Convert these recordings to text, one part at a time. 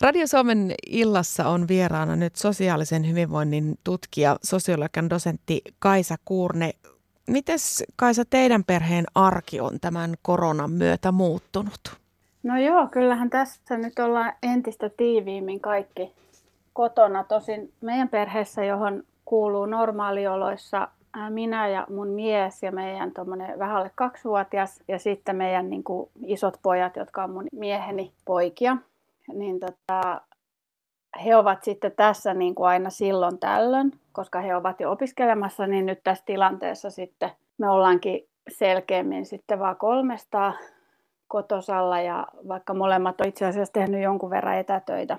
Radio Suomen illassa on vieraana nyt sosiaalisen hyvinvoinnin tutkija, sosiologian dosentti Kaisa Kuurne. Mites Kaisa teidän perheen arki on tämän koronan myötä muuttunut? No joo, kyllähän tässä nyt ollaan entistä tiiviimmin kaikki kotona. Tosin meidän perheessä, johon kuuluu normaalioloissa minä ja mun mies ja meidän vähän alle kaksivuotias ja sitten meidän niin kuin, isot pojat, jotka on mun mieheni poikia, niin tota, he ovat sitten tässä niin kuin aina silloin tällöin, koska he ovat jo opiskelemassa, niin nyt tässä tilanteessa sitten me ollaankin selkeämmin sitten vaan kolmesta kotosalla ja vaikka molemmat on itse asiassa tehnyt jonkun verran etätöitä,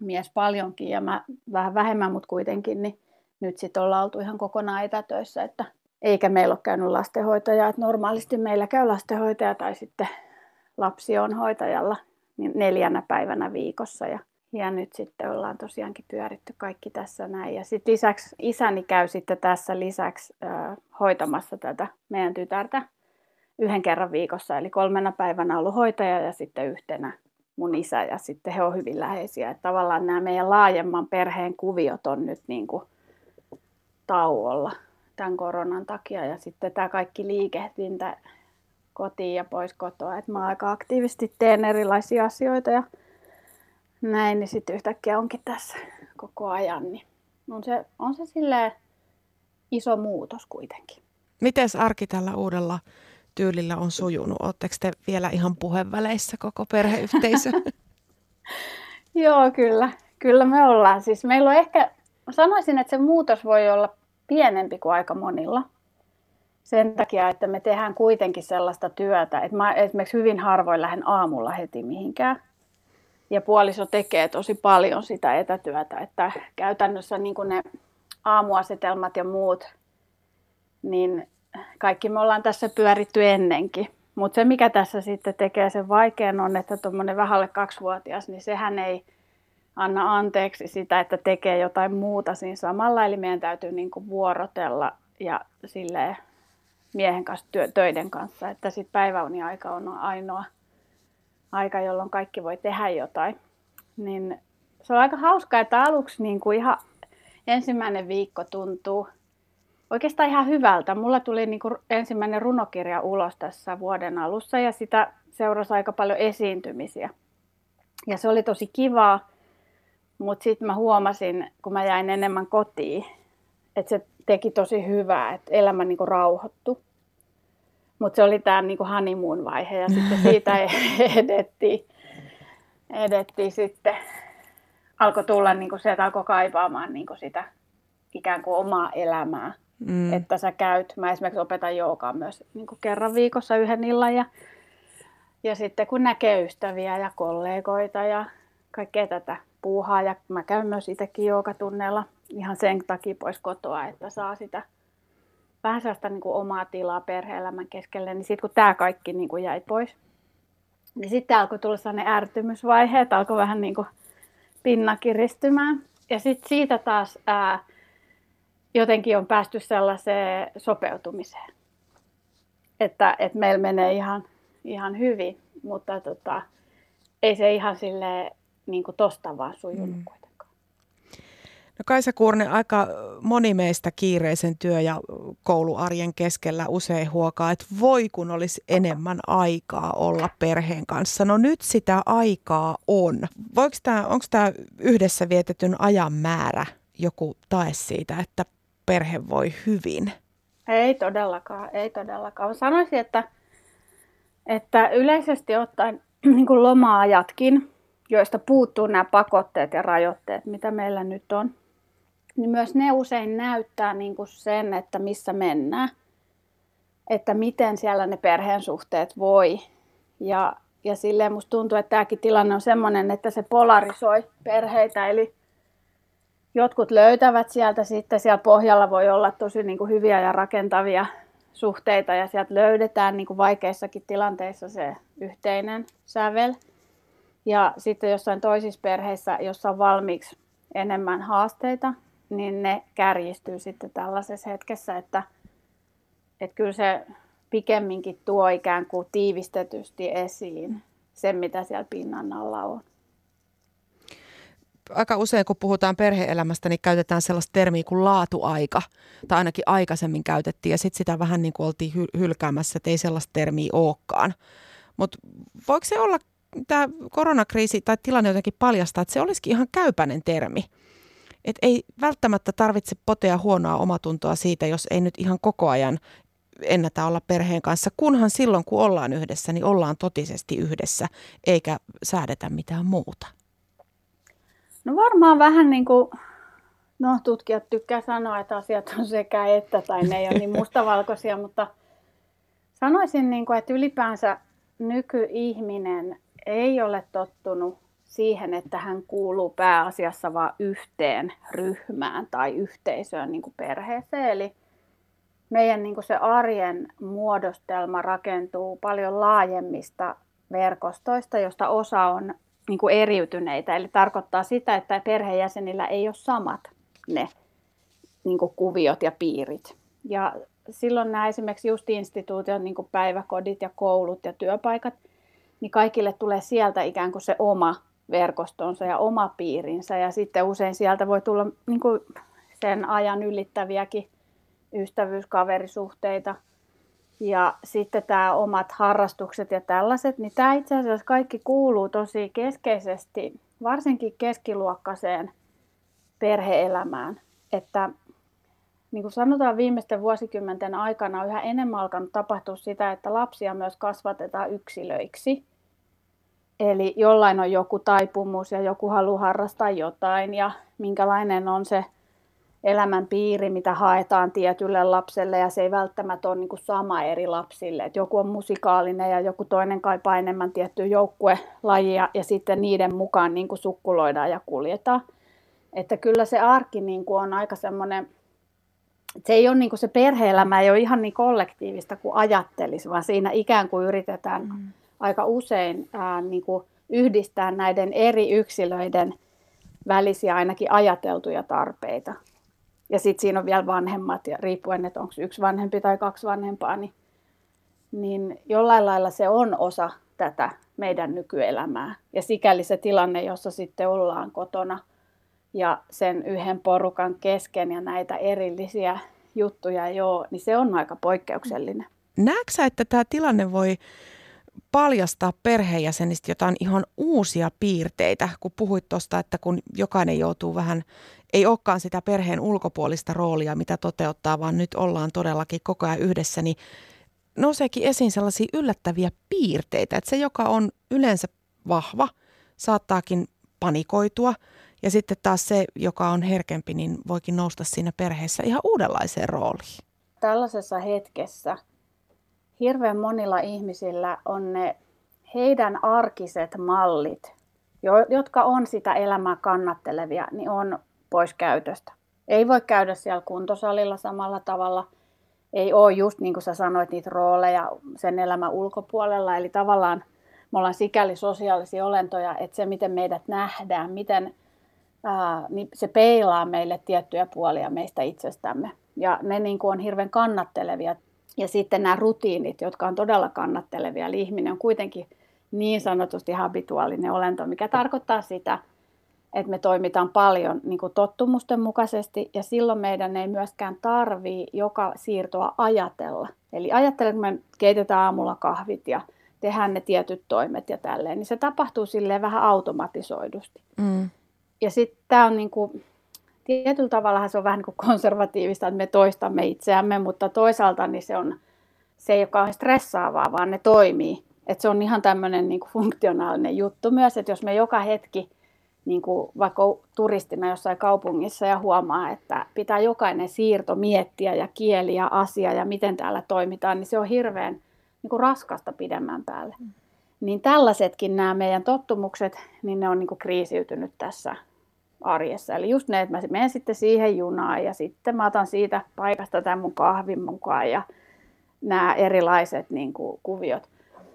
mies paljonkin ja mä vähän vähemmän, mutta kuitenkin, niin nyt sitten ollaan oltu ihan kokonaan etätöissä, että eikä meillä ole käynyt lastenhoitaja, että normaalisti meillä käy lastenhoitaja tai sitten lapsi on hoitajalla neljänä päivänä viikossa ja, ja nyt sitten ollaan tosiaankin pyöritty kaikki tässä näin. Ja sitten lisäksi isäni käy sitten tässä lisäksi äh, hoitamassa tätä meidän tytärtä yhden kerran viikossa, eli kolmena päivänä ollut hoitaja ja sitten yhtenä mun isä ja sitten he on hyvin läheisiä. Että tavallaan nämä meidän laajemman perheen kuviot on nyt niin kuin tauolla tämän koronan takia ja sitten tämä kaikki liikehdintä kotiin ja pois kotoa. että mä aika aktiivisesti teen erilaisia asioita ja näin, niin sitten yhtäkkiä onkin tässä koko ajan. Niin on se, on se silleen iso muutos kuitenkin. Miten arki tällä uudella tyylillä on sujunut? Oletteko te vielä ihan puheväleissä koko perheyhteisö? Joo, kyllä. Kyllä me ollaan. Siis meillä on ehkä, sanoisin, että se muutos voi olla pienempi kuin aika monilla sen takia, että me tehdään kuitenkin sellaista työtä, että mä esimerkiksi hyvin harvoin lähden aamulla heti mihinkään. Ja puoliso tekee tosi paljon sitä etätyötä, että käytännössä niin ne aamuasetelmat ja muut, niin kaikki me ollaan tässä pyöritty ennenkin. Mutta se, mikä tässä sitten tekee sen vaikean on, että tuommoinen vähälle kaksivuotias, niin sehän ei anna anteeksi sitä, että tekee jotain muuta siinä samalla. Eli meidän täytyy niin kuin vuorotella ja silleen miehen kanssa työ, töiden kanssa, että sitten päiväuniaika on ainoa aika, jolloin kaikki voi tehdä jotain. Niin se on aika hauskaa, että aluksi niin kuin ihan ensimmäinen viikko tuntuu oikeastaan ihan hyvältä. Mulla tuli niin kuin ensimmäinen runokirja ulos tässä vuoden alussa ja sitä seurasi aika paljon esiintymisiä. Ja se oli tosi kivaa, mutta sitten mä huomasin, kun mä jäin enemmän kotiin, että se teki tosi hyvää, että elämä niin kuin rauhoittui. Mutta se oli tämä niin honeymoon-vaihe ja sitten siitä edettiin, edettiin sitten. Alkoi tulla niin kuin se, että alkoi kaipaamaan niin kuin sitä ikään kuin omaa elämää. Mm. Että sä käyt, mä esimerkiksi opetan joogaa myös niin kuin kerran viikossa yhden illan ja, ja sitten kun näkee ystäviä ja kollegoita ja kaikkea tätä puuhaa ja mä käyn myös itsekin joogatunneilla ihan sen takia pois kotoa, että saa sitä vähän sellaista niin kuin omaa tilaa perhe-elämän keskelle, niin sitten kun tämä kaikki niin kuin jäi pois, niin sitten alkoi tulla sellainen ärtymysvaihe, että alkoi vähän niin kuin pinna kiristymään. Ja sitten siitä taas ää, jotenkin on päästy sellaiseen sopeutumiseen, että, että meillä menee ihan, ihan hyvin, mutta tota, ei se ihan sille niin kuin tosta vaan sujunut mm. No Kaisa Kuurne, aika moni meistä kiireisen työ- ja kouluarjen keskellä usein huokaa, että voi kun olisi enemmän aikaa olla perheen kanssa. No nyt sitä aikaa on. Onko tämä yhdessä vietetyn ajan määrä joku tae siitä, että perhe voi hyvin? Ei todellakaan, ei todellakaan. Sanoisin, että, että yleisesti ottaen niin kuin loma-ajatkin, joista puuttuu nämä pakotteet ja rajoitteet, mitä meillä nyt on, niin myös ne usein näyttää niin kuin sen, että missä mennään. Että miten siellä ne perheen suhteet voi. Ja, ja silleen musta tuntuu, että tämäkin tilanne on sellainen, että se polarisoi perheitä. Eli jotkut löytävät sieltä sitten, siellä pohjalla voi olla tosi niin kuin hyviä ja rakentavia suhteita ja sieltä löydetään niin kuin vaikeissakin tilanteissa se yhteinen sävel. Ja sitten jossain toisissa perheissä, jossa on valmiiksi enemmän haasteita, niin ne kärjistyy sitten tällaisessa hetkessä, että, että kyllä se pikemminkin tuo ikään kuin tiivistetysti esiin sen, mitä siellä pinnan alla on. aika usein, kun puhutaan perheelämästä, niin käytetään sellaista termiä kuin laatuaika. Tai ainakin aikaisemmin käytettiin ja sitten sitä vähän niin kuin oltiin hyl- hylkäämässä, että ei sellaista termiä olekaan. Mutta voiko se olla tämä koronakriisi tai tilanne jotenkin paljastaa, että se olisikin ihan käypäinen termi? Että ei välttämättä tarvitse potea huonoa omatuntoa siitä, jos ei nyt ihan koko ajan ennätä olla perheen kanssa, kunhan silloin kun ollaan yhdessä, niin ollaan totisesti yhdessä, eikä säädetä mitään muuta. No varmaan vähän niin kuin, no tutkijat tykkää sanoa, että asiat on sekä että tai ne ei ole niin mustavalkoisia, mutta sanoisin, niin kuin, että ylipäänsä nykyihminen ei ole tottunut siihen, että hän kuuluu pääasiassa vain yhteen ryhmään tai yhteisöön niin kuin perheeseen. Eli meidän niin kuin se arjen muodostelma rakentuu paljon laajemmista verkostoista, josta osa on niin kuin eriytyneitä. Eli tarkoittaa sitä, että perheenjäsenillä ei ole samat ne niin kuin kuviot ja piirit. Ja silloin nämä esimerkiksi just instituutiot, niin kuin päiväkodit ja koulut ja työpaikat, niin kaikille tulee sieltä ikään kuin se oma verkostonsa ja oma piirinsä. Ja sitten usein sieltä voi tulla niin kuin sen ajan ylittäviäkin ystävyyskaverisuhteita. Ja sitten tämä omat harrastukset ja tällaiset, niin tämä itse asiassa kaikki kuuluu tosi keskeisesti, varsinkin keskiluokkaiseen perheelämään. Että niin kuin sanotaan viimeisten vuosikymmenten aikana on yhä enemmän alkanut tapahtua sitä, että lapsia myös kasvatetaan yksilöiksi. Eli jollain on joku taipumus ja joku haluaa harrastaa jotain ja minkälainen on se elämän piiri, mitä haetaan tietylle lapselle ja se ei välttämättä ole niin kuin sama eri lapsille. Et joku on musikaalinen ja joku toinen kaipaa enemmän tiettyä joukkuelajia ja sitten niiden mukaan niin kuin sukkuloidaan ja kuljetaan. Että kyllä se arki niin kuin on aika semmoinen, se ei ole niin kuin se perhe-elämä ei ole ihan niin kollektiivista kuin ajattelisi, vaan siinä ikään kuin yritetään mm. Aika usein ää, niin kuin yhdistää näiden eri yksilöiden välisiä ainakin ajateltuja tarpeita ja sitten siinä on vielä vanhemmat, ja riippuen, että onko yksi vanhempi tai kaksi vanhempaa, niin, niin jollain lailla se on osa tätä meidän nykyelämää. Ja sikäli se tilanne, jossa sitten ollaan kotona ja sen yhden porukan kesken ja näitä erillisiä juttuja ole, niin se on aika poikkeuksellinen. Näetkö että tämä tilanne voi paljastaa perheenjäsenistä jotain ihan uusia piirteitä, kun puhuit tuosta, että kun jokainen joutuu vähän, ei olekaan sitä perheen ulkopuolista roolia, mitä toteuttaa, vaan nyt ollaan todellakin koko ajan yhdessä, niin nouseekin esiin sellaisia yllättäviä piirteitä, että se, joka on yleensä vahva, saattaakin panikoitua, ja sitten taas se, joka on herkempi, niin voikin nousta siinä perheessä ihan uudenlaiseen rooliin. Tällaisessa hetkessä hirveän monilla ihmisillä on ne heidän arkiset mallit, jotka on sitä elämää kannattelevia, niin on pois käytöstä. Ei voi käydä siellä kuntosalilla samalla tavalla. Ei ole just niin kuin sä sanoit niitä rooleja sen elämän ulkopuolella. Eli tavallaan me ollaan sikäli sosiaalisia olentoja, että se miten meidät nähdään, miten ää, niin se peilaa meille tiettyjä puolia meistä itsestämme. Ja ne niin kuin on hirveän kannattelevia ja sitten nämä rutiinit, jotka on todella kannattelevia. Eli ihminen on kuitenkin niin sanotusti habituaalinen olento, mikä tarkoittaa sitä, että me toimitaan paljon niin kuin tottumusten mukaisesti ja silloin meidän ei myöskään tarvii joka siirtoa ajatella. Eli ajattelen, kun me keitetään aamulla kahvit ja tehdään ne tietyt toimet ja tälleen, niin se tapahtuu silleen vähän automatisoidusti. Mm. Ja sitten tämä on niin kuin, tietyllä tavalla se on vähän niin kuin konservatiivista, että me toistamme itseämme, mutta toisaalta niin se, on, se ei ole kauhean stressaavaa, vaan ne toimii. Että se on ihan tämmöinen niin kuin funktionaalinen juttu myös, että jos me joka hetki niin kuin vaikka turistina jossain kaupungissa ja huomaa, että pitää jokainen siirto miettiä ja kieli ja asia ja miten täällä toimitaan, niin se on hirveän niin kuin raskasta pidemmän päälle. Mm. Niin tällaisetkin nämä meidän tottumukset, niin ne on niin kuin kriisiytynyt tässä arjessa. Eli just ne, että mä menen sitten siihen junaan ja sitten mä otan siitä paikasta tämän mun kahvin mukaan ja nämä erilaiset niin kuin, kuviot.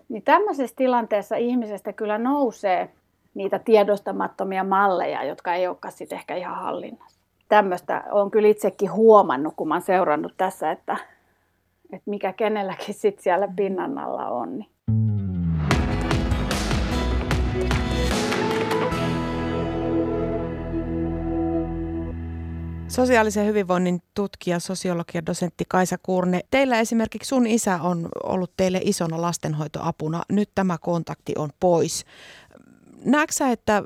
Niin tämmöisessä tilanteessa ihmisestä kyllä nousee niitä tiedostamattomia malleja, jotka ei olekaan sitten ehkä ihan hallinnassa. Tämmöistä on kyllä itsekin huomannut, kun oon seurannut tässä, että, että mikä kenelläkin sitten siellä pinnan alla on. Niin Sosiaalisen hyvinvoinnin tutkija, sosiologian dosentti Kaisa Kuurne. Teillä esimerkiksi sun isä on ollut teille isona lastenhoitoapuna. Nyt tämä kontakti on pois. Näetkö että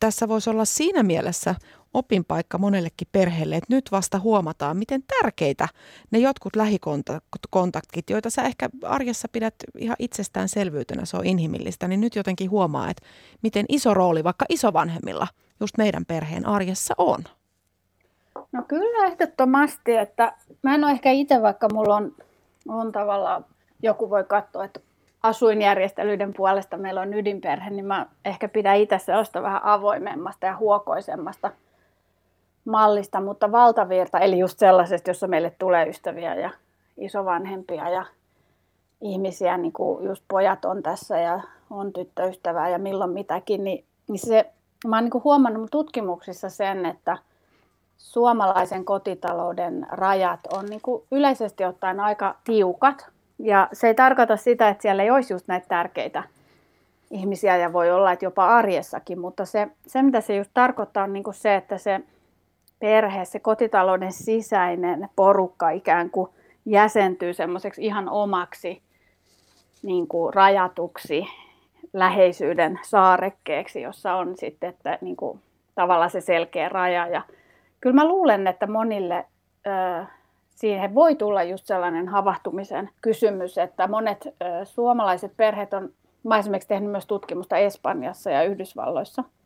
tässä voisi olla siinä mielessä opinpaikka monellekin perheelle, että nyt vasta huomataan, miten tärkeitä ne jotkut lähikontaktit, joita sä ehkä arjessa pidät ihan itsestäänselvyytenä, se on inhimillistä, niin nyt jotenkin huomaa, että miten iso rooli vaikka isovanhemmilla just meidän perheen arjessa on. No kyllä ehdottomasti, että mä en ole ehkä itse, vaikka mulla on, on tavallaan, joku voi katsoa, että asuinjärjestelyiden puolesta meillä on ydinperhe, niin mä ehkä pidän itse sellaista vähän avoimemmasta ja huokoisemmasta mallista, mutta valtavirta, eli just sellaisesta, jossa meille tulee ystäviä ja isovanhempia ja ihmisiä, niin kuin just pojat on tässä ja on tyttöystävää ja milloin mitäkin, niin, niin se, mä oon niin huomannut tutkimuksissa sen, että suomalaisen kotitalouden rajat on niin kuin yleisesti ottaen aika tiukat. Ja se ei tarkoita sitä, että siellä ei olisi just näitä tärkeitä ihmisiä ja voi olla, että jopa arjessakin, mutta se, se mitä se just tarkoittaa on niin kuin se, että se perhe, se kotitalouden sisäinen porukka ikään kuin jäsentyy semmoiseksi ihan omaksi niin kuin rajatuksi läheisyyden saarekkeeksi, jossa on sitten että, niin kuin, tavallaan se selkeä raja. Ja kyllä mä luulen, että monille ö, siihen voi tulla just sellainen havahtumisen kysymys, että monet ö, suomalaiset perheet on, mä esimerkiksi tehnyt myös tutkimusta Espanjassa ja Yhdysvalloissa –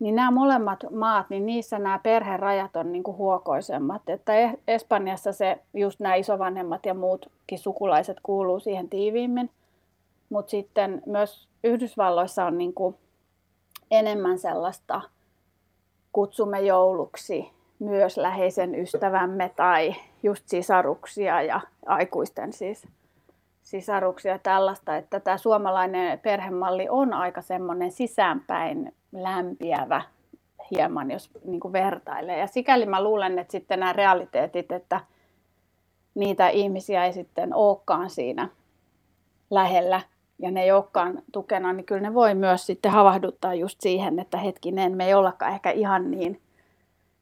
niin nämä molemmat maat, niin niissä nämä perherajat on niin kuin huokoisemmat. Että Espanjassa se, just nämä isovanhemmat ja muutkin sukulaiset kuuluu siihen tiiviimmin. Mutta sitten myös Yhdysvalloissa on niin kuin enemmän sellaista kutsumme jouluksi myös läheisen ystävämme tai just sisaruksia ja aikuisten siis sisaruksia tällaista, että tämä suomalainen perhemalli on aika semmoinen sisäänpäin lämpiävä hieman, jos niin kuin vertailee. Ja sikäli mä luulen, että sitten nämä realiteetit, että niitä ihmisiä ei sitten olekaan siinä lähellä ja ne ei olekaan tukena, niin kyllä ne voi myös sitten havahduttaa just siihen, että hetkinen, me ei ollakaan ehkä ihan niin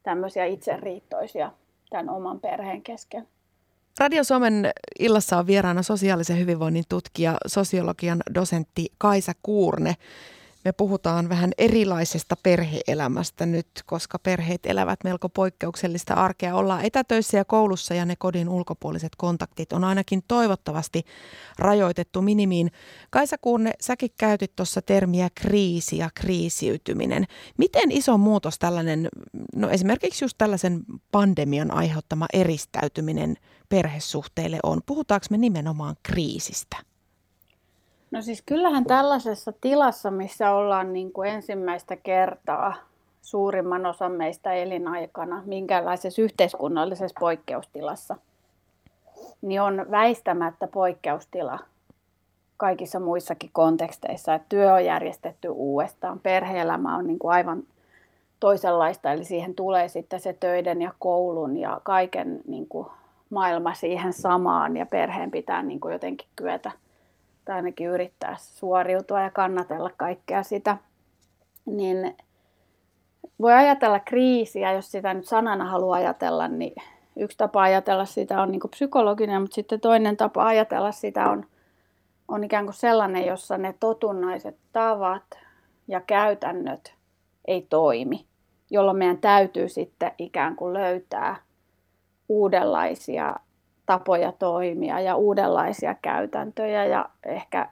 tämmöisiä itseriittoisia tämän oman perheen kesken. Radio Suomen illassa on vieraana sosiaalisen hyvinvoinnin tutkija, sosiologian dosentti Kaisa Kuurne. Me puhutaan vähän erilaisesta perheelämästä nyt, koska perheet elävät melko poikkeuksellista arkea. Ollaan etätöissä ja koulussa ja ne kodin ulkopuoliset kontaktit on ainakin toivottavasti rajoitettu minimiin. Kaisa Kuurne, säkin käytit tuossa termiä kriisi ja kriisiytyminen. Miten iso muutos tällainen, no esimerkiksi just tällaisen pandemian aiheuttama eristäytyminen perhesuhteille on? Puhutaanko me nimenomaan kriisistä? No siis kyllähän tällaisessa tilassa, missä ollaan niin kuin ensimmäistä kertaa suurimman osan meistä elinaikana, minkälaisessa yhteiskunnallisessa poikkeustilassa, niin on väistämättä poikkeustila kaikissa muissakin konteksteissa. Että työ on järjestetty uudestaan, perheelämä on niin kuin aivan toisenlaista, eli siihen tulee sitten se töiden ja koulun ja kaiken niin kuin maailma siihen samaan ja perheen pitää niin kuin jotenkin kyetä – tai ainakin yrittää suoriutua ja kannatella kaikkea sitä, niin voi ajatella kriisiä, jos sitä nyt sanana haluaa ajatella, niin yksi tapa ajatella sitä on niin psykologinen, mutta sitten toinen tapa ajatella sitä on, on ikään kuin sellainen, jossa ne totunnaiset tavat ja käytännöt ei toimi, jolloin meidän täytyy sitten ikään kuin löytää uudenlaisia tapoja toimia ja uudenlaisia käytäntöjä ja ehkä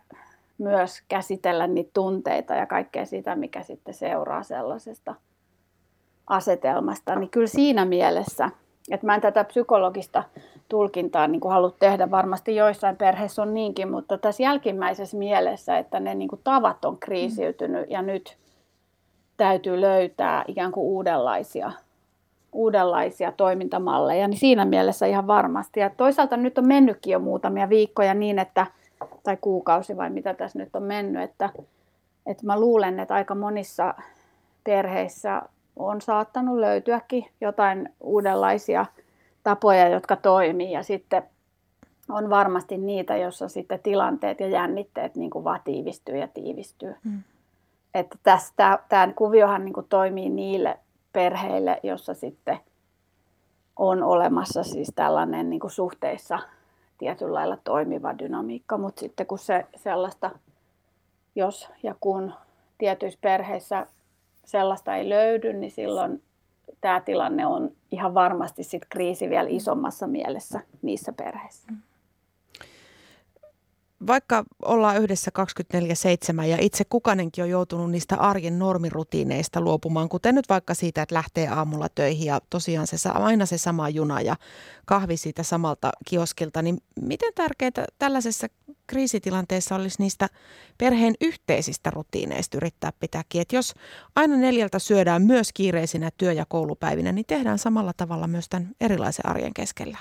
myös käsitellä niitä tunteita ja kaikkea sitä, mikä sitten seuraa sellaisesta asetelmasta. Niin kyllä siinä mielessä, että mä en tätä psykologista tulkintaa niin halua tehdä, varmasti joissain perheissä on niinkin, mutta tässä jälkimmäisessä mielessä, että ne niin kuin tavat on kriisiytynyt ja nyt täytyy löytää ikään kuin uudenlaisia uudenlaisia toimintamalleja, niin siinä mielessä ihan varmasti. Ja toisaalta nyt on mennytkin jo muutamia viikkoja niin, että, tai kuukausi vai mitä tässä nyt on mennyt, että, että mä luulen, että aika monissa perheissä on saattanut löytyäkin jotain uudenlaisia tapoja, jotka toimii ja sitten on varmasti niitä, joissa sitten tilanteet ja jännitteet niin kuin vaan tiivistyy ja tiivistyy. Mm. Että tämä kuviohan niin kuin toimii niille perheille, jossa sitten on olemassa siis tällainen niin kuin suhteissa tietyllä lailla toimiva dynamiikka, mutta sitten kun se sellaista, jos ja kun tietyissä perheissä sellaista ei löydy, niin silloin tämä tilanne on ihan varmasti sit kriisi vielä isommassa mielessä niissä perheissä. Vaikka ollaan yhdessä 24-7 ja itse kukainenkin on joutunut niistä arjen normirutiineista luopumaan, kuten nyt vaikka siitä, että lähtee aamulla töihin ja tosiaan se aina se sama juna ja kahvi siitä samalta kioskilta, niin miten tärkeää tällaisessa kriisitilanteessa olisi niistä perheen yhteisistä rutiineista yrittää pitääkin, että jos aina neljältä syödään myös kiireisinä työ- ja koulupäivinä, niin tehdään samalla tavalla myös tämän erilaisen arjen keskellä.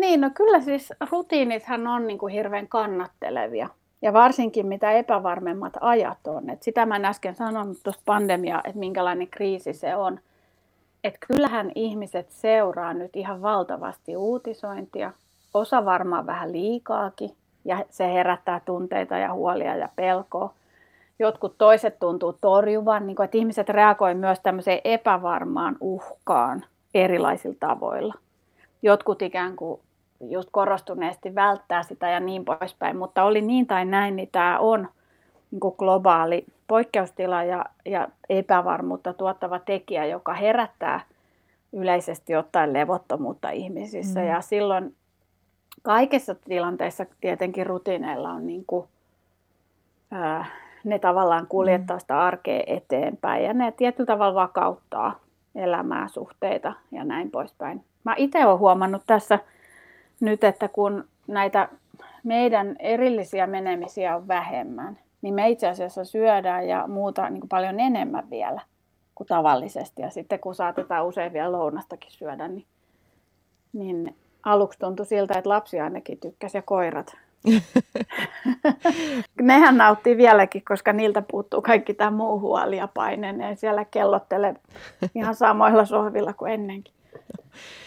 Niin, no kyllä siis rutiinithan on niin kuin hirveän kannattelevia. Ja varsinkin mitä epävarmemmat ajat on. Et sitä mä en äsken sanonut tuosta pandemia, että minkälainen kriisi se on. Että kyllähän ihmiset seuraa nyt ihan valtavasti uutisointia. Osa varmaan vähän liikaakin. Ja se herättää tunteita ja huolia ja pelkoa. Jotkut toiset tuntuu torjuvan, niin kuin, että ihmiset reagoivat myös tämmöiseen epävarmaan uhkaan erilaisilla tavoilla jotkut ikään kuin just korostuneesti välttää sitä ja niin poispäin, mutta oli niin tai näin, niin tämä on niin kuin globaali poikkeustila ja, ja epävarmuutta tuottava tekijä, joka herättää yleisesti ottaen levottomuutta ihmisissä. Mm. Ja silloin kaikissa tilanteissa tietenkin rutiineilla on niin kuin, ää, ne tavallaan kuljettaa mm. sitä arkea eteenpäin ja ne tietyllä tavalla vakauttaa elämää, suhteita ja näin poispäin. Mä itse olen huomannut tässä nyt, että kun näitä meidän erillisiä menemisiä on vähemmän, niin me itse asiassa syödään ja muuta niin kuin paljon enemmän vielä kuin tavallisesti. Ja sitten kun saatetaan usein vielä lounastakin syödä, niin, niin aluksi tuntui siltä, että lapsi ainakin tykkäsi ja koirat. Nehän nauttii vieläkin, koska niiltä puuttuu kaikki tämä muu huoli ja paine. Ne siellä kellottele ihan samoilla sohvilla kuin ennenkin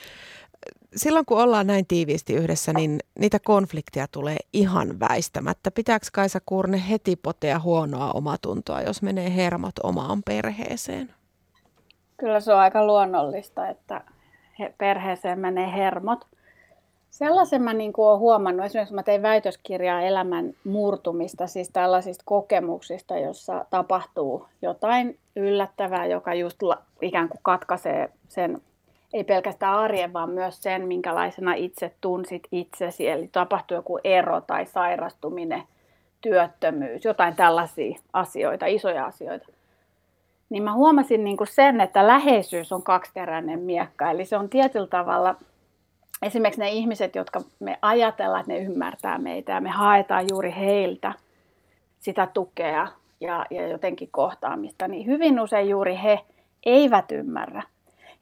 silloin kun ollaan näin tiiviisti yhdessä, niin niitä konflikteja tulee ihan väistämättä. Pitääkö Kaisa Kurne heti potea huonoa omatuntoa, jos menee hermot omaan perheeseen? Kyllä se on aika luonnollista, että perheeseen menee hermot. Sellaisen mä niin olen huomannut, esimerkiksi mä tein väitöskirjaa elämän murtumista, siis tällaisista kokemuksista, jossa tapahtuu jotain yllättävää, joka just ikään kuin katkaisee sen ei pelkästään arjen, vaan myös sen, minkälaisena itse tunsit itsesi. Eli tapahtui joku ero tai sairastuminen, työttömyys, jotain tällaisia asioita, isoja asioita. Niin mä huomasin niin kuin sen, että läheisyys on kaksiteräinen miekka. Eli se on tietyllä tavalla, esimerkiksi ne ihmiset, jotka me ajatellaan, että ne ymmärtää meitä ja me haetaan juuri heiltä sitä tukea ja, ja jotenkin kohtaamista, niin hyvin usein juuri he eivät ymmärrä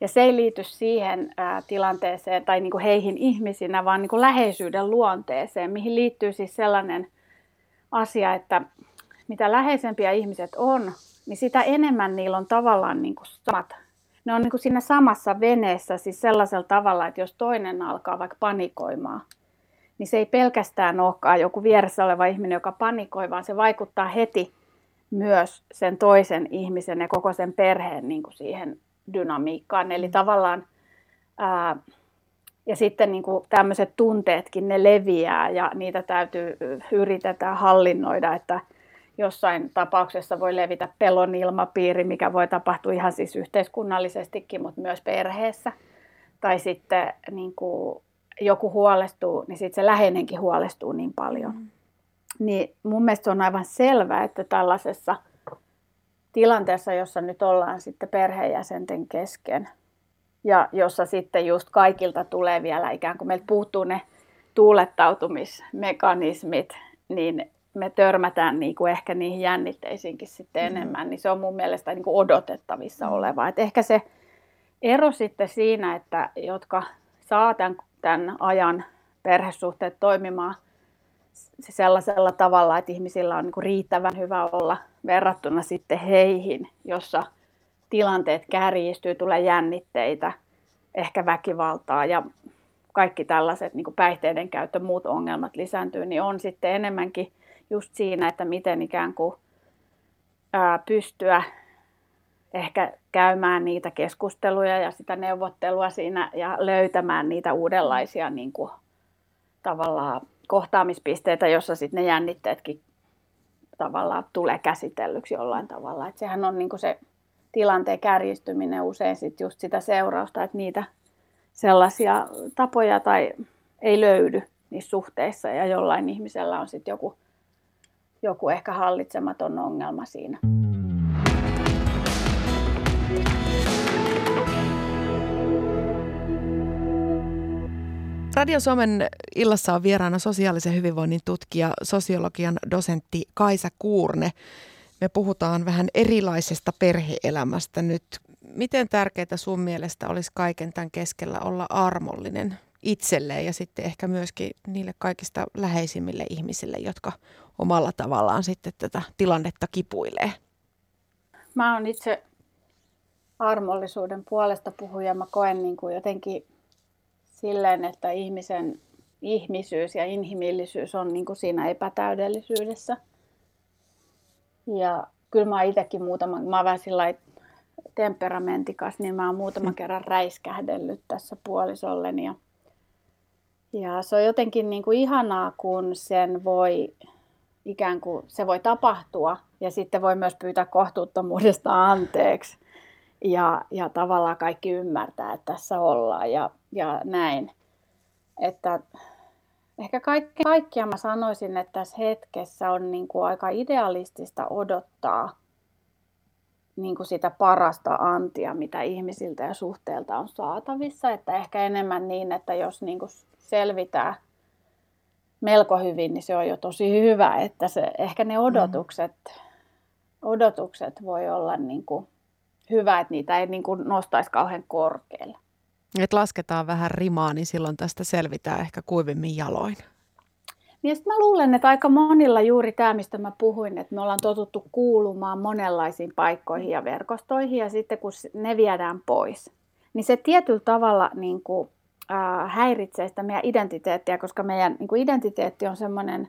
ja se ei liity siihen ää, tilanteeseen tai niin kuin heihin ihmisinä, vaan niin kuin läheisyyden luonteeseen, mihin liittyy siis sellainen asia, että mitä läheisempiä ihmiset on, niin sitä enemmän niillä on tavallaan niin kuin samat. Ne on niin kuin siinä samassa veneessä siis sellaisella tavalla, että jos toinen alkaa vaikka panikoimaan, niin se ei pelkästään olekaan joku vieressä oleva ihminen, joka panikoi, vaan se vaikuttaa heti myös sen toisen ihmisen ja koko sen perheen niin kuin siihen dynamiikkaan. Eli tavallaan ää, ja sitten niin kuin tämmöiset tunteetkin, ne leviää ja niitä täytyy yritetään hallinnoida, että jossain tapauksessa voi levitä pelon ilmapiiri, mikä voi tapahtua ihan siis yhteiskunnallisestikin, mutta myös perheessä. Tai sitten niin kuin joku huolestuu, niin sitten se läheinenkin huolestuu niin paljon. Mm. Niin mun mielestä se on aivan selvää, että tällaisessa – tilanteessa, jossa nyt ollaan sitten perheenjäsenten kesken ja jossa sitten just kaikilta tulee vielä ikään kuin meiltä puuttuu ne tuulettautumismekanismit, niin me törmätään niin kuin ehkä niihin jännitteisiinkin sitten mm. enemmän, niin se on mun mielestä niin kuin odotettavissa mm. oleva. Et ehkä se ero sitten siinä, että jotka saa tämän, tämän ajan perhesuhteet toimimaan sellaisella tavalla, että ihmisillä on niin riittävän hyvä olla verrattuna sitten heihin, jossa tilanteet kärjistyy, tulee jännitteitä, ehkä väkivaltaa ja kaikki tällaiset niin päihteiden käyttö, muut ongelmat lisääntyy, niin on sitten enemmänkin just siinä, että miten ikään kuin ää, pystyä ehkä käymään niitä keskusteluja ja sitä neuvottelua siinä ja löytämään niitä uudenlaisia niin kuin, tavallaan kohtaamispisteitä, jossa sitten ne jännitteetkin tavallaan tulee käsitellyksi jollain tavalla. Et sehän on niin kuin se tilanteen kärjistyminen usein sit just sitä seurausta, että niitä sellaisia tapoja tai ei löydy niissä suhteissa ja jollain ihmisellä on sitten joku, joku ehkä hallitsematon ongelma siinä. Radio Suomen illassa on vieraana sosiaalisen hyvinvoinnin tutkija, sosiologian dosentti Kaisa Kuurne. Me puhutaan vähän erilaisesta perheelämästä nyt. Miten tärkeää sun mielestä olisi kaiken tämän keskellä olla armollinen itselleen ja sitten ehkä myöskin niille kaikista läheisimmille ihmisille, jotka omalla tavallaan sitten tätä tilannetta kipuilee? Mä oon itse armollisuuden puolesta puhuja. Mä koen niin kuin jotenkin silleen, että ihmisen ihmisyys ja inhimillisyys on niin kuin siinä epätäydellisyydessä. Ja kyllä mä itsekin muutama, mä oon vähän sillä temperamentikas, niin mä oon muutaman kerran räiskähdellyt tässä puolisolleni. Ja, ja se on jotenkin niin kuin ihanaa, kun sen voi ikään kuin se voi tapahtua ja sitten voi myös pyytää kohtuuttomuudesta anteeksi ja, ja tavallaan kaikki ymmärtää, että tässä ollaan ja, ja näin. Että ehkä kaikki, kaikkia mä sanoisin, että tässä hetkessä on niin kuin aika idealistista odottaa niin kuin sitä parasta antia, mitä ihmisiltä ja suhteelta on saatavissa. Että ehkä enemmän niin, että jos niin kuin selvitään melko hyvin, niin se on jo tosi hyvä. Että se, ehkä ne odotukset, mm. odotukset voi olla niin kuin hyvä, että niitä ei niin kuin nostaisi kauhean korkealle. Et lasketaan vähän rimaa, niin silloin tästä selvitään ehkä kuivimmin jaloin. Niin mä luulen, että aika monilla juuri tämä, mistä mä puhuin, että me ollaan totuttu kuulumaan monenlaisiin paikkoihin ja verkostoihin, ja sitten kun ne viedään pois, niin se tietyllä tavalla niin kuin, äh, häiritsee sitä meidän identiteettiä, koska meidän niin kuin identiteetti on semmoinen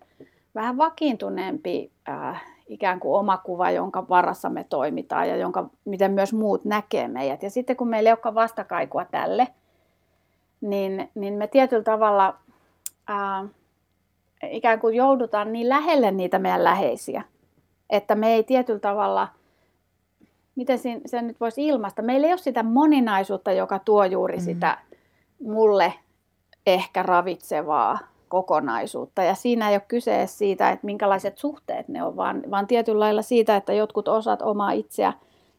vähän vakiintuneempi äh, ikään kuin oma kuva, jonka varassa me toimitaan ja jonka, miten myös muut näkee meidät. Ja sitten kun meillä ei olekaan vastakaikua tälle, niin, niin me tietyllä tavalla ää, ikään kuin joudutaan niin lähelle niitä meidän läheisiä, että me ei tietyllä tavalla, miten sen nyt voisi ilmaista, meillä ei ole sitä moninaisuutta, joka tuo juuri mm. sitä mulle ehkä ravitsevaa kokonaisuutta. Ja siinä ei ole kyse siitä, että minkälaiset suhteet ne on, vaan, vaan tietyllä lailla siitä, että jotkut osat omaa itseä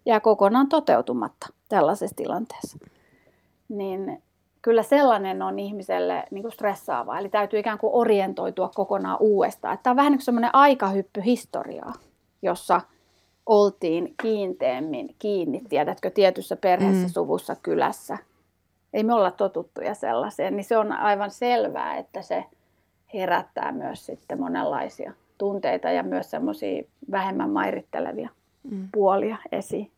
jää kokonaan toteutumatta tällaisessa tilanteessa. Niin kyllä sellainen on ihmiselle niin kuin stressaavaa. Eli täytyy ikään kuin orientoitua kokonaan uudestaan. Tämä on vähän niin kuin semmoinen aikahyppy historiaa, jossa oltiin kiinteämmin kiinni, tiedätkö, tietyssä perheessä, mm. suvussa, kylässä. Ei me olla totuttuja sellaiseen, niin se on aivan selvää, että se – herättää myös sitten monenlaisia tunteita ja myös semmoisia vähemmän mairittelevia mm. puolia esiin.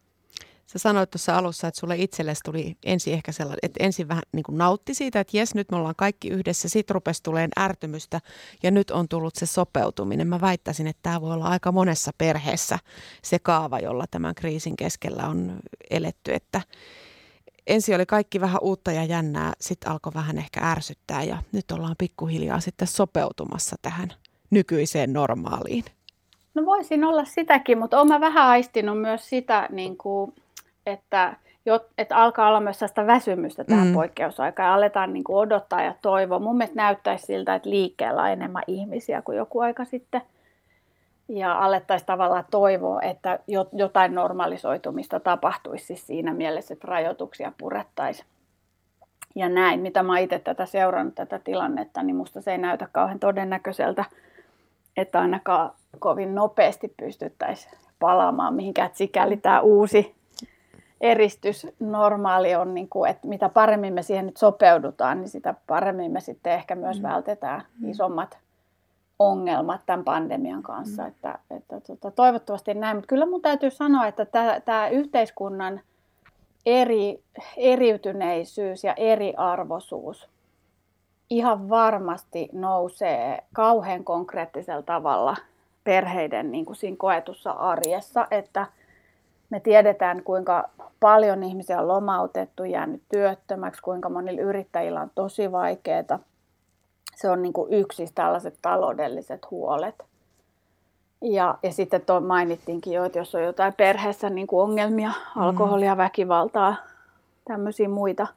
Sä sanoit tuossa alussa, että sulle itsellesi tuli ensin ehkä sellainen, että ensin vähän niin kuin nautti siitä, että jes, nyt me ollaan kaikki yhdessä, sitten rupesi tuleen ärtymystä ja nyt on tullut se sopeutuminen. Mä väittäisin, että tämä voi olla aika monessa perheessä se kaava, jolla tämän kriisin keskellä on eletty, että, ensin oli kaikki vähän uutta ja jännää, sitten alkoi vähän ehkä ärsyttää ja nyt ollaan pikkuhiljaa sitten sopeutumassa tähän nykyiseen normaaliin. No voisin olla sitäkin, mutta olen vähän aistinut myös sitä, niin kuin, että, että alkaa olla myös sellaista väsymystä tähän mm. poikkeusaikaan ja aletaan niin kuin odottaa ja toivoa. Mun mielestä näyttäisi siltä, että liikkeellä on enemmän ihmisiä kuin joku aika sitten – ja alettaisiin tavallaan toivoa, että jotain normalisoitumista tapahtuisi siis siinä mielessä, että rajoituksia purettaisiin. Ja näin, mitä mä itse tätä seurannut tätä tilannetta, niin musta se ei näytä kauhean todennäköiseltä, että ainakaan kovin nopeasti pystyttäisiin palaamaan mihinkään. Että sikäli tämä uusi eristys normaali on, niin kuin, että mitä paremmin me siihen nyt sopeudutaan, niin sitä paremmin me sitten ehkä myös mm. vältetään mm. isommat ongelmat tämän pandemian kanssa. Mm. Että, että tota, toivottavasti näin, mutta kyllä mun täytyy sanoa, että tämä yhteiskunnan eri, eriytyneisyys ja eriarvoisuus ihan varmasti nousee kauhean konkreettisella tavalla perheiden niin kuin siinä koetussa arjessa, että Me tiedetään, kuinka paljon ihmisiä on lomautettu, jäänyt työttömäksi, kuinka monilla yrittäjillä on tosi vaikeaa. Se on niin kuin yksi tällaiset taloudelliset huolet. Ja, ja sitten tuo mainittiinkin jo, että jos on jotain perheessä niin kuin ongelmia, mm. alkoholia, väkivaltaa, tämmöisiä muita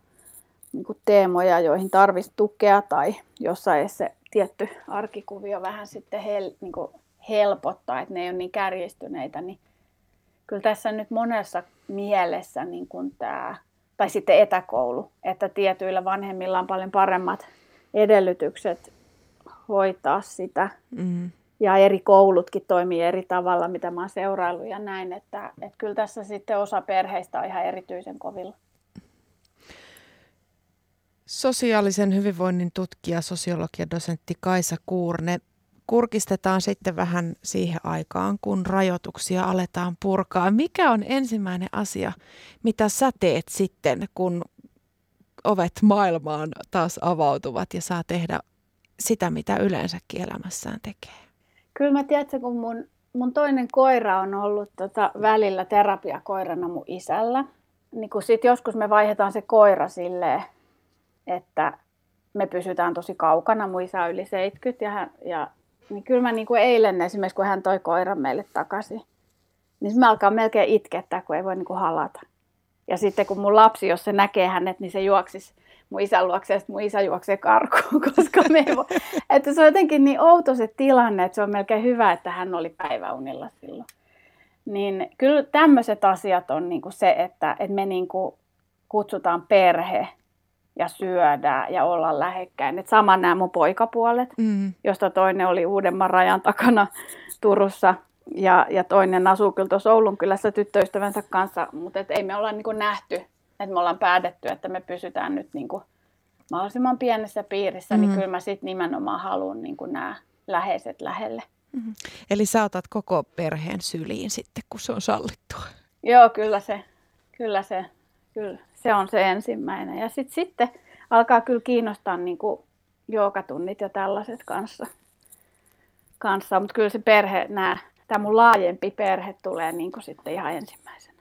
niin kuin teemoja, joihin tarvitsisi tukea tai jossain se tietty arkikuvio vähän sitten hel, niin kuin helpottaa, että ne ei ole niin kärjistyneitä, niin kyllä tässä nyt monessa mielessä niin kuin tämä, tai sitten etäkoulu, että tietyillä vanhemmilla on paljon paremmat edellytykset hoitaa sitä. Mm. Ja eri koulutkin toimii eri tavalla, mitä mä oon seuraillut ja näin, että, että kyllä tässä sitten osa perheistä on ihan erityisen kovilla. Sosiaalisen hyvinvoinnin tutkija, sosiologia dosentti Kaisa Kuurne kurkistetaan sitten vähän siihen aikaan, kun rajoituksia aletaan purkaa. Mikä on ensimmäinen asia, mitä sä teet sitten, kun ovet maailmaan taas avautuvat ja saa tehdä sitä, mitä yleensäkin elämässään tekee? Kyllä mä tiedän, kun mun, mun toinen koira on ollut tota välillä terapiakoirana mun isällä, niin kun sit joskus me vaihdetaan se koira silleen, että me pysytään tosi kaukana, mun isä on yli 70 ja, hän, ja niin kyllä mä niin kuin eilen esimerkiksi, kun hän toi koiran meille takaisin, niin mä alkaa melkein itkettää, kun ei voi niin kuin halata. Ja sitten kun mun lapsi, jos se näkee hänet, niin se juoksisi mun isän luokse ja mun isä juoksee karkuun, koska me ei voi. Että se on jotenkin niin outo se tilanne, että se on melkein hyvä, että hän oli päiväunilla silloin. Niin kyllä tämmöiset asiat on niin kuin se, että, että me niin kuin kutsutaan perhe ja syödään ja olla lähekkäin. Et sama nämä mun poikapuolet, mm. josta toinen oli uudemman rajan takana Turussa ja, ja toinen asuu kyllä tuossa Oulun kylässä tyttöystävänsä kanssa, mutta et ei me olla niin nähty, että me ollaan päätetty, että me pysytään nyt niin mahdollisimman pienessä piirissä, niin mm. niin kyllä mä sitten nimenomaan haluan niin nämä läheiset lähelle. Mm-hmm. Eli sä otat koko perheen syliin sitten, kun se on sallittua. Joo, kyllä se, kyllä se, kyllä se on se ensimmäinen. Ja sitten sitten alkaa kyllä kiinnostaa niin kuin joogatunnit ja tällaiset kanssa. kanssa. Mutta kyllä se perhe, nämä, tämä mun laajempi perhe tulee niin kuin sitten ihan ensimmäisenä.